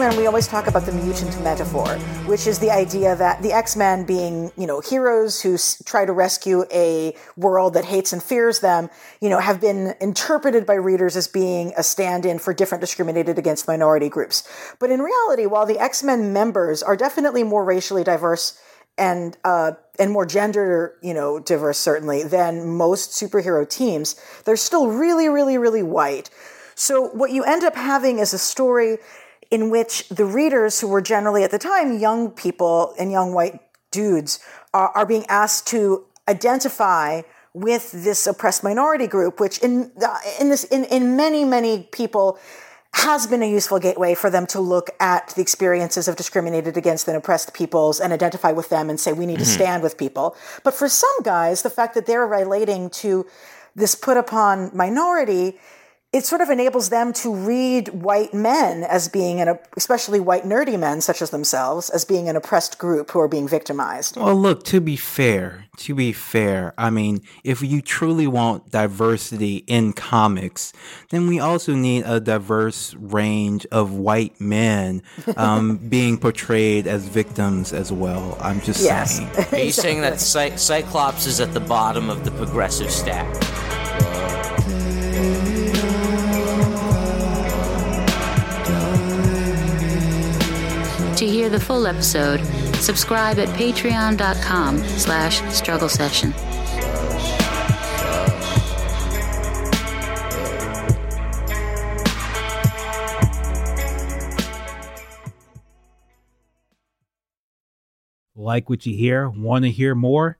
always talk about the mutant metaphor, which is the idea that the X Men being, you know, heroes who s- try to rescue a world that hates and fears them, you know, have been interpreted by readers as being a stand in for different discriminated against minority groups. But in reality, while the X Men members are definitely more racially diverse and uh, and more gender, you know, diverse certainly than most superhero teams, they're still really, really, really white. So what you end up having is a story in which the readers, who were generally at the time young people and young white dudes, are, are being asked to identify with this oppressed minority group, which in in this in, in many many people has been a useful gateway for them to look at the experiences of discriminated against and oppressed peoples and identify with them and say we need to mm-hmm. stand with people. But for some guys, the fact that they're relating to this put upon minority it sort of enables them to read white men as being an, especially white nerdy men such as themselves, as being an oppressed group who are being victimized. Well, look, to be fair, to be fair, I mean, if you truly want diversity in comics, then we also need a diverse range of white men um, being portrayed as victims as well. I'm just Yes. saying. Are you saying that Cy- Cyclops is at the bottom of the progressive stack? To hear the full episode, subscribe at patreon.com slash struggle session. Like what you hear? Want to hear more?